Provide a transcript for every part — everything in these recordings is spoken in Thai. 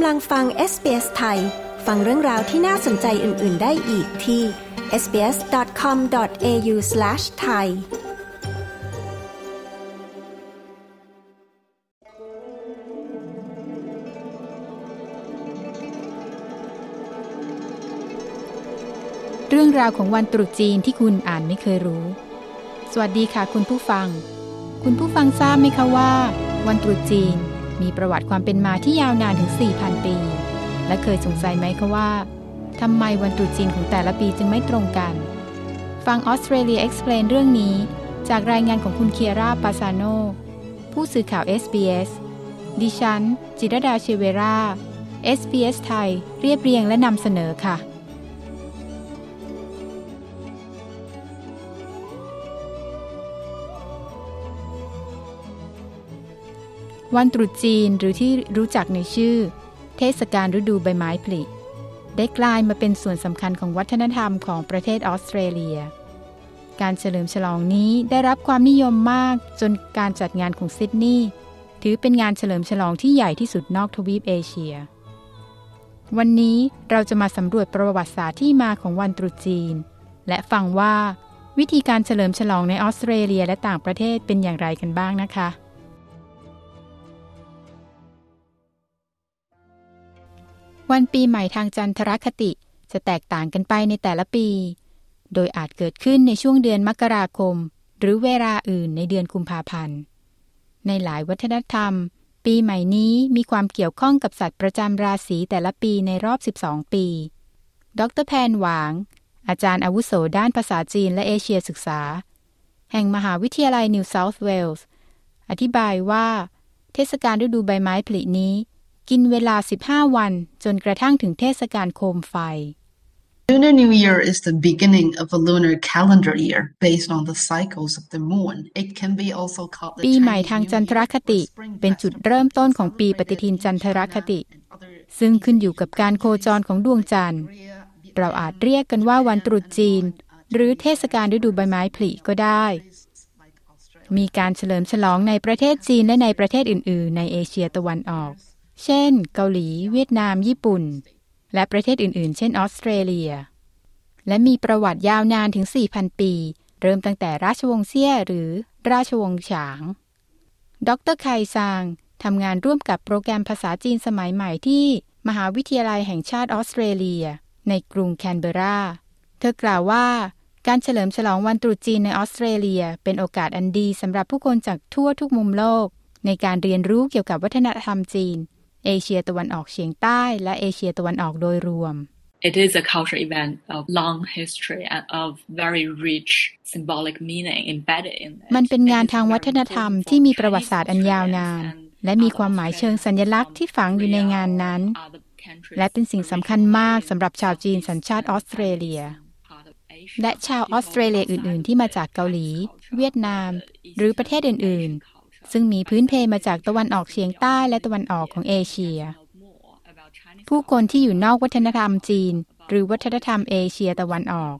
กำลังฟัง SBS ไทย ฟังเรื่องราวที่น่าสนใจอื่น ๆ ได้อีกที่ sbs.com.au/thai เรื่องราวของวันตรุษจีนที่คุณอ่านไม่เคยรู้ สวัสดีค่ะคุณผู้ฟัง คุณผู้ฟังทราบไหมคะว่า วันตรุษจีน มีประวัติความเป็นมาที่ยาวนานถึง 4,000 ปี และเคยสงสัยไหมคะว่าทำไมวันตรุษจีนของแต่ละปีจึงไม่ตรงกัน ฟังออสเตรเลีย Explain เรื่องนี้ จากรายงานของคุณเคียร่าปาซาโนผู้สื่อข่าว SBS ดิฉัน จิรดาเชเวรา SBS ไทย เรียบเรียงและนำเสนอค่ะ วันตรุษจีนหรือที่รู้จักในชื่อ เทศกาลฤดูใบไม้ผลิ ได้กลายมาเป็นส่วนสำคัญของวัฒนธรรมของประเทศออสเตรเลีย การเฉลิมฉลองนี้ได้รับความนิยมมากจนการจัดงานของซิดนีย์ถือเป็นงานเฉลิมฉลองที่ใหญ่ที่สุดนอกทวีปเอเชีย วันนี้เราจะมาสำรวจประวัติศาสตร์ที่มาของวันตรุษจีน และฟังว่าวิธีการเฉลิมฉลองในออสเตรเลียและต่างประเทศเป็นอย่างไรกันบ้างนะคะ วันปีใหม่ทางจันทรคติจะแตกต่างกันไปในแต่ละปี โดยอาจเกิดขึ้นในช่วงเดือนมกราคม หรือเวลาอื่นในเดือนกุมภาพันธ์ ในหลายวัฒนธรรม ปีใหม่นี้มีความเกี่ยวข้องกับสัตว์ประจำราศีแต่ละปีในรอบ 12 ปี ดรแพนหวาง อาจารย์อาวุโสด้านภาษาจีนและเอเชียศึกษา แห่งมหาวิทยาลัยนิวเซาท์เวลส์ อธิบายว่า เทศกาลฤดูใบไม้ผลินี้ กินเวลา 15 วันจนกระทั่งถึงเทศกาลโคมไฟ Lunar New Year is the beginning of a lunar calendar year based on the cycles of the moon. It can be also called the ปีใหม่ Chinese ทาง New จันทร Year คติ or Spring เป็นจุด Festival. เริ่มต้นของปีปฏิทินจันทรคติ ซึ่งขึ้นอยู่กับการโคจรของดวงจันทร์ เราอาจเรียกกันว่าวันตรุษจีน หรือเทศกาลฤดูใบไม้ผลิก็ได้ มีการเฉลิมฉลองในประเทศจีนและในประเทศอื่น ๆ ในเอเชียตะวันออก เช่น เกาหลี เวียดนาม ญี่ปุ่น และประเทศอื่น ๆ เช่นออสเตรเลีย และมีประวัติยาวนานถึง 4,000 ปี เริ่มตั้งแต่ราชวงศ์เซี่ยหรือราชวงศ์ฉาง ดรไคซางทำงานร่วมกับโปรแกรมภาษาจีนสมัยใหม่ที่มหาวิทยาลัยแห่งชาติออสเตรเลีย ในกรุงแคนเบรา เธอกล่าวว่าการเฉลิมฉลองวันตรุษจีนในออสเตรเลีย เป็นโอกาสอันดีสำหรับผู้คนจากทั่วทุกมุมโลก ในการเรียนรู้เกี่ยวกับวัฒนธรรมจีน เอเชียตะวันออกเฉียงใต้และเอเชียตะวันออกโดยรวม It is a cultural event of long history and of very rich symbolic meaning embedded in it. มันเป็นงาน It is ทาง very วัฒนธรรม important ที่ for มีประวัติศาสตร์อันยาวนาน Chinese Australians และมีความหมายเชิงสัญลักษณ์ที่ฝังอยู่ในงานนั้น and other countries และเป็นสิ่งสำคัญมากสำหรับชาวจีนสัญชาติออสเตรเลีย part of Asia. และชาวออสเตรเลียอื่น ๆ ที่มาจากเกาหลี เวียดนาม หรือประเทศอื่น ๆ ซึ่งมีพื้นเพมาจากตะวันออกเฉียงใต้และตะวันออกของเอเชีย ผู้คนที่อยู่นอกวัฒนธรรมจีน หรือวัฒนธรรมเอเชียตะวันออก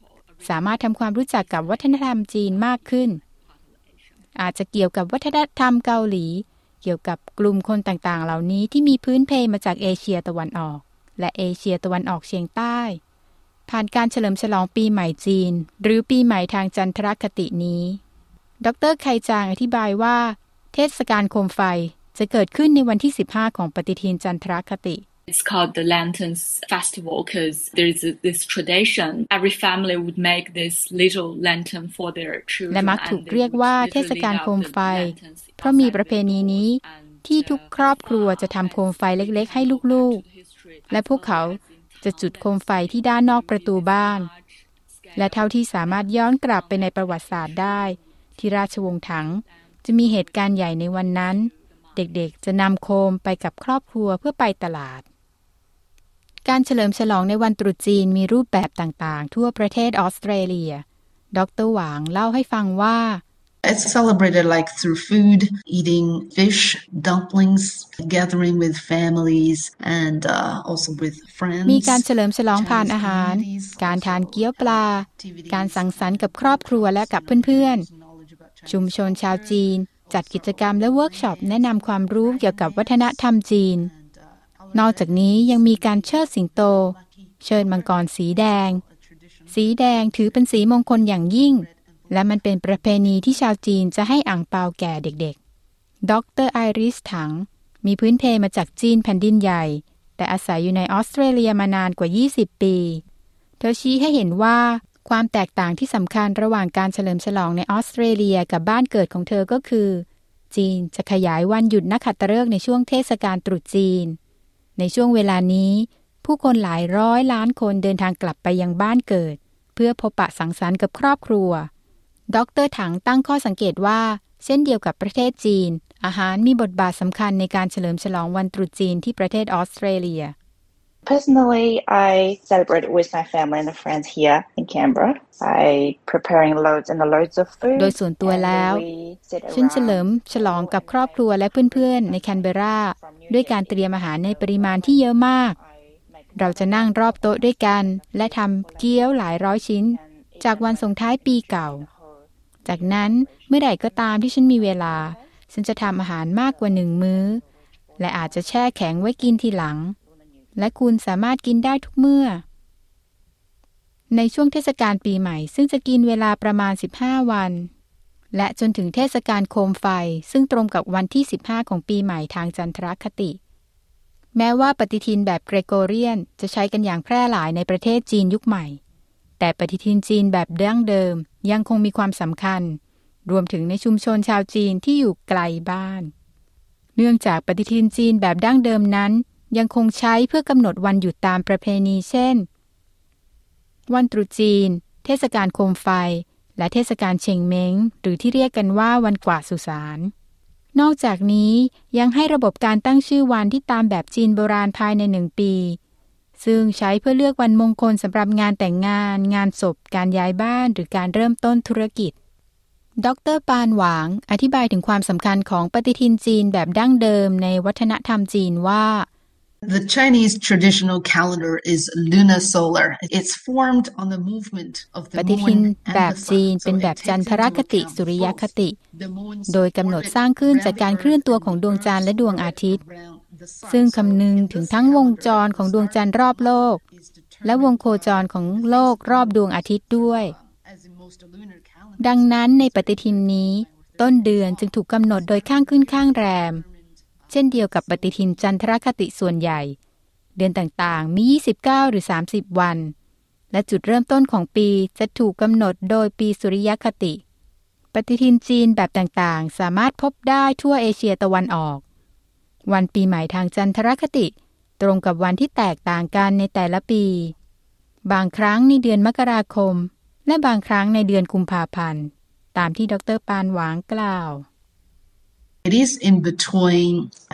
สามารถทำความรู้จักกับวัฒนธรรมจีนมากขึ้น อาจจะเกี่ยวกับวัฒนธรรมเกาหลี เกี่ยวกับกลุ่มคนต่างๆ เหล่านี้ที่มีพื้นเพมาจากเอเชียตะวันออก และเอเชียตะวันออกเฉียงใต้ ผ่านการเฉลิมฉลองปีใหม่จีน หรือปีใหม่ทางจันทรคตินี้ ดรไคจางอธิบายว่า เทศกาลโคมไฟจะเกิดขึ้นในวันที่ 15 ของปฏิทินจันทรคติ It's called the Lanterns Festival because there is a, this tradition. Every family would make this little lantern for their children. และมักถูก and they เรียก would ว่า literally เทศกาล light up โคม the ไฟ lanterns เพราะมี outside ประเพณี the door นี้ and, ที่ uh, ทุกครอบครัวจะทำโคมไฟเล็กๆ ให้ลูกๆ และพวกเขาจะจุดโคมไฟที่ด้านนอกประตูบ้าน และเท่าที่สามารถย้อนกลับไปในประวัติศาสตร์ได้ ที่ราชวงศ์ถัง จะมีเหตุการณ์ใหญ่ในวันนั้น เด็กๆ จะนำโคมไปกับครอบครัวเพื่อไปตลาด การเฉลิมฉลองในวันตรุษจีนมีรูปแบบต่างๆ ทั่วประเทศออสเตรเลีย ดรหวางเล่าให้ฟังว่า It's celebrated like through food, eating fish, dumplings, gathering with families, and uh, also with friends. มีการเฉลิมฉลองผ่านอาหาร การทานเกี๊ยวปลา การสังสรรค์กับครอบครัวและกับเพื่อนๆ ชุมชนชาวจีน จัดกิจกรรมและเวิร์กช็อปแนะนำความรู้เกี่ยวกับวัฒนธรรมจีน นอกจากนี้ยังมีการเชิดสิงโต เชิดมังกรสีแดง สีแดงถือเป็นสีมงคลอย่างยิ่ง และมันเป็นประเพณีที่ชาวจีนจะให้อ่างเปาแก่เด็กๆ ดรไอริสถัง มีพื้นเพมาจากจีนแผ่นดินใหญ่ แต่อาศัยอยู่ในออสเตรเลียมานานกว่า 20 ปี เธอชี้ให้เห็นว่า ความแตกต่างที่สำคัญระหว่างการเฉลิมฉลองในออสเตรเลียกับบ้านเกิดของเธอก็คือ จีนจะขยายวันหยุดนักขัตฤกษ์ในช่วงเทศกาลตรุษจีน ในช่วงเวลานี้ ผู้คนหลายร้อยล้านคนเดินทางกลับไปยังบ้านเกิด เพื่อพบปะสังสรรค์กับครอบครัว ดรถังตั้งข้อสังเกตว่า เช่นเดียวกับประเทศจีน อาหารมีบทบาทสำคัญในการเฉลิมฉลองวันตรุษจีนที่ประเทศออสเตรเลีย Personally, I celebrate it with my family and friends here in Canberra by preparing loads and loads of food. โดยส่วนตัวแล้วฉันเฉลิมฉลองกับครอบครัวและเพื่อนๆ ในแคนเบราด้วยการเตรียมอาหารในปริมาณที่เยอะมาก เราจะนั่งรอบโต๊ะด้วยกัน และทำเกี๊ยวหลายร้อยชิ้น จากวันส่งท้ายปีเก่า จากนั้นเมื่อใดก็ตามที่ฉันมีเวลา ฉันจะทำอาหารมากกว่าหนึ่งมื้อ และอาจจะแช่แข็งไว้กินทีหลัง และคุณสามารถกินได้ทุกเมื่อ ในช่วงเทศกาลปีใหม่ ซึ่งจะกินเวลาประมาณ 15 วัน และจนถึงเทศกาลโคมไฟ ซึ่งตรงกับวันที่ 15 ของปีใหม่ทางจันทรคติ แม้ว่าปฏิทินแบบเกรโกเรียนจะใช้กันอย่างแพร่หลายในประเทศจีนยุคใหม่ แต่ปฏิทินจีนแบบดั้งเดิมยังคงมีความสำคัญ รวมถึงในชุมชนชาวจีนที่อยู่ไกลบ้าน เนื่องจากปฏิทินจีนแบบดั้งเดิมนั้น ยังคงใช้เพื่อกำหนดวันหยุดตามประเพณีเช่น วันตรุษจีน เทศกาลโคมไฟ และเทศกาลเชงเม้ง หรือที่เรียกกันว่าวันกว่าสุสานนอกจากนี้ยังให้ระบบการตั้งชื่อวันที่ตามแบบจีนโบราณภายในหนึ่งปี ซึ่งใช้เพื่อเลือกวันมงคลสำหรับงานแต่งงาน งานศพ การย้ายบ้าน หรือการเริ่มต้นธุรกิจ ดรปานหวาง อธิบายถึงความสำคัญของปฏิทินจีนแบบดั้งเดิมในวัฒนธรรมจีนว่า The Chinese traditional calendar is lunar solar. It's formed on the movement of the ปฏิทิน moon แบบ and the จีน sun. เป็น So แบบ it จัน takes ทร into คติ account สุริยค both ติ the moon's โดยกำหนด orbit สร้างขึ้น around จาก the การ earth เคลื่อนตัวของ and ดวงจันทร์และดวง the อาทิตย์ orbit around the sun. ซึ่ง So คำนึง in ถึง this ทั้งวง calendar, จรของดวงจันทร์รอบโลก is determined และวงโคจรของโลกรอบดวงอาทิตย์ด้วย as in most lunar calendars. ดังนั้นในปฏิทินนี้ ต้นเดือนจึงถูกกำหนดโดยข้างขึ้นข้างแรม เช่นเดียวกับปฏิทินจันทรคติส่วนใหญ่ เดือนต่างๆ มี 29 หรือ 30 วัน และจุดเริ่มต้นของปีจะถูกกำหนดโดยปีสุริยคติ ปฏิทินจีนแบบต่างๆ สามารถพบได้ทั่วเอเชียตะวันออก วันปีใหม่ทางจันทรคติ ตรงกับวันที่แตกต่างกันในแต่ละปี บางครั้งในเดือนมกราคม และบางครั้งในเดือนกุมภาพันธ์ ตามที่ดรปานหวางกล่าว It is in between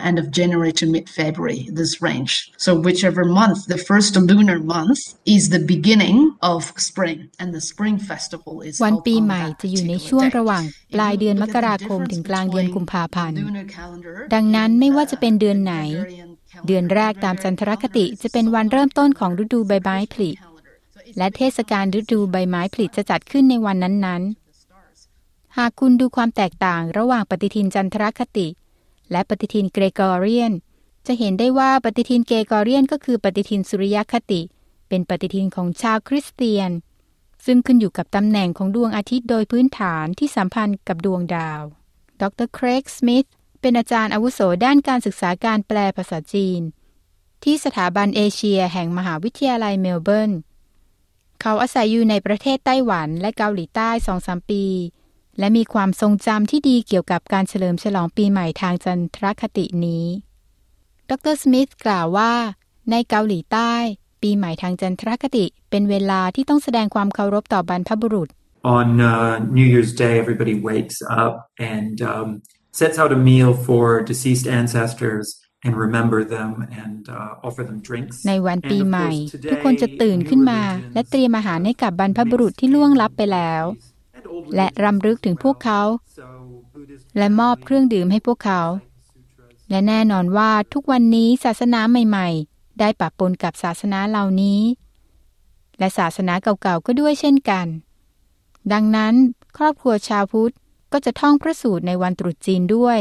end of January to mid-February, this range. So whichever month, the first lunar month is the beginning of spring and the spring festival is วัน held ปี on ใหม่ that จะอยู่ใน particular ช่วง day. ระหว่าง If ปลาย you เดือน look ม at ก the ราคม difference ถึงกลางเดือน between กุมภาพันธ์ the lunar calendar ดังนั้น and, ไม่ว่าจะเป็นเดือน uh, ไหน Gregorian calendar, เดือนแรกตามจันทรคติจะเป็นวันเริ่มต้นของฤดูใบไม้ผลิและเทศกาลฤดูใบไม้ผลิจะจัดขึ้นในวันนั้นๆ หากคุณดูความแตกต่างระหว่างปฏิทินจันทรคติ และปฏิทินเกรกอเรียน จะเห็นได้ว่าปฏิทินเกรกอเรียนก็คือปฏิทินสุริยคติ เป็นปฏิทินของชาวคริสเตียน ซึ่งขึ้นอยู่กับตำแหน่งของดวงอาทิตย์โดยพื้นฐานที่สัมพันธ์กับดวงดาว ดรเครกสมิธเป็นอาจารย์อาวุโสด้านการศึกษาการแปลภาษาจีน ที่สถาบันเอเชียแห่งมหาวิทยาลัยเมลเบิร์น เขาอาศัยอยู่ในประเทศไต้หวันและเกาหลีใต้สองสามปี และมีความทรงจำที่ดีเกี่ยวกับการเฉลิมฉลองปีใหม่ทางจันทรคตินี้ ดรสมิธกล่าวว่า ในเกาหลีใต้ ปีใหม่ทางจันทรคติ เป็นเวลาที่ต้องแสดงความเคารพต่อบรรพบุรุษ On uh, New Year's Day, everybody wakes up and um, sets out a meal for deceased ancestors and remember them and uh, offer them drinks. ในวัน And ปี of ใหม่ course, today, ทุกคนจะตื่น new ขึ้นมา religions และเตรียมอาหารให้กับบรรพบุรุษที่ล่วงลับไปแล้ว and old และรำลึกถึงพวกเขา และมอบเครื่องดื่มให้พวกเขา และแน่นอนว่าทุกวันนี้ศาสนาใหม่ ๆ ได้ปะปนกับศาสนาเหล่านี้ และศาสนาเก่าๆก็ด้วยเช่นกัน ดังนั้นครอบครัวชาวพุทธก็จะท่องพระสูตรในวันตรุษจีนด้วย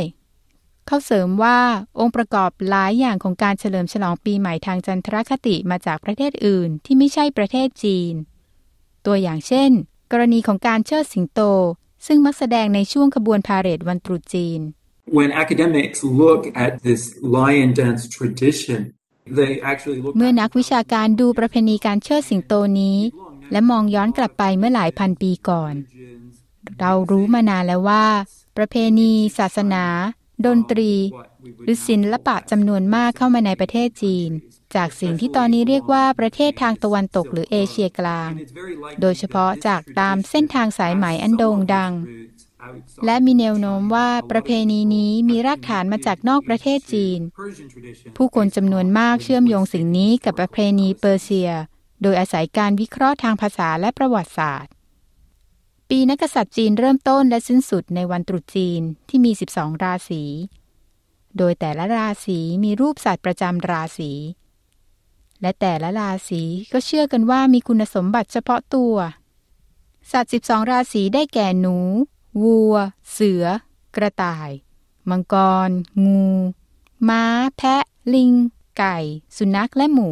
เขาเสริมว่าองค์ประกอบหลายอย่างของการเฉลิมฉลองปีใหม่ทางจันทรคติมาจากประเทศอื่นที่ไม่ใช่ประเทศจีน ตัวอย่างเช่น กรณีของการเชิดสิงโต ซึ่งมักแสดงในช่วงขบวนพาเหรดวันตรุษจีน When academics look at this lion dance tradition, they actually look เมื่อนักวิชาการดูประเพณีการเชิดสิงโตนี้ และมองย้อนกลับไปเมื่อหลายพันปีก่อน เรารู้มานานแล้วว่า ประเพณี ศาสนา ดนตรี หรือศิลปะจำนวนมากเข้ามาในประเทศจีน จากสิ่งที่ตอนนี้เรียกว่าประเทศทางตะวันตกหรือเอเชียกลาง โดยเฉพาะจากตามเส้นทางสายไหมอันโด่งดัง และมีแนวโน้มว่าประเพณีนี้มีรากฐานมาจากนอกประเทศจีน ผู้คนจำนวนมากเชื่อมโยงสิ่งนี้กับประเพณีเปอร์เซีย โดยอาศัยการวิเคราะห์ทางภาษาและประวัติศาสตร์ ปีนักษัตริย์จีนเริ่มต้นและสิ้นสุดในวันตรุษจีนที่มี 12 ราศี โดยแต่ละราศีมีรูปสัตว์ประจำราศี และแต่ละราศีก็เชื่อกันว่ามีคุณสมบัติเฉพาะตัว สัตว์ 12 ราศีได้แก่หนู วัว เสือ กระต่าย มังกร งู ม้า แพะ ลิง ไก่ สุนัขและหมู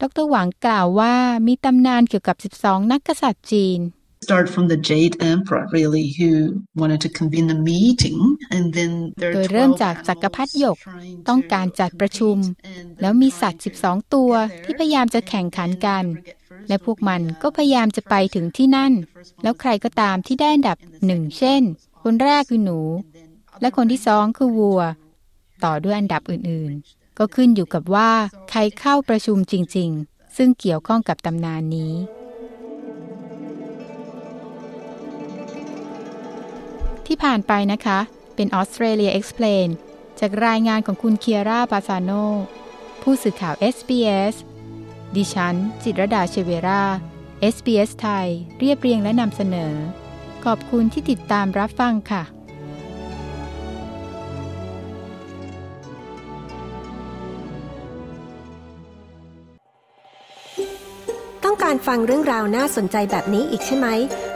ดรหวังกล่าวว่ามีตำนานเกี่ยวกับ 12 นักกษัตริย์จีน start from the Jade Emperor, really, who wanted to convene a meeting, and then there โด are ยเริ่ม12จากจักรพรรดิหยก animals trying ต้อง to การจัดประชุม and แล้วมีสัตว์ 12 ตัวที่พยายามจะแข่งขันกัน และพวกมันก็พยายามจะไปถึงที่นั่น แล้วใครก็ตามที่ได้อันดับหนึ่งเช่น คนแรกคือหนู และคนที่สองคือวัว ต่อด้วยอันดับอื่นๆ ก็ขึ้นอยู่กับว่าใครเข้าประชุมจริง ๆ ซึ่งเกี่ยวข้องกับตำนานนี้ ที่ผ่านไปนะคะ เป็นออสเตรเลีย Explain จากรายงานของคุณเคียร่าปาซาโนผู้สื่อข่าว SBS ดิฉัน จิตรดาเชเวรา SBS ไทย เรียบเรียงและนำเสนอ ขอบคุณที่ติดตามรับฟังค่ะต้องการฟังเรื่องราวน่าสนใจแบบนี้อีกใช่ไหม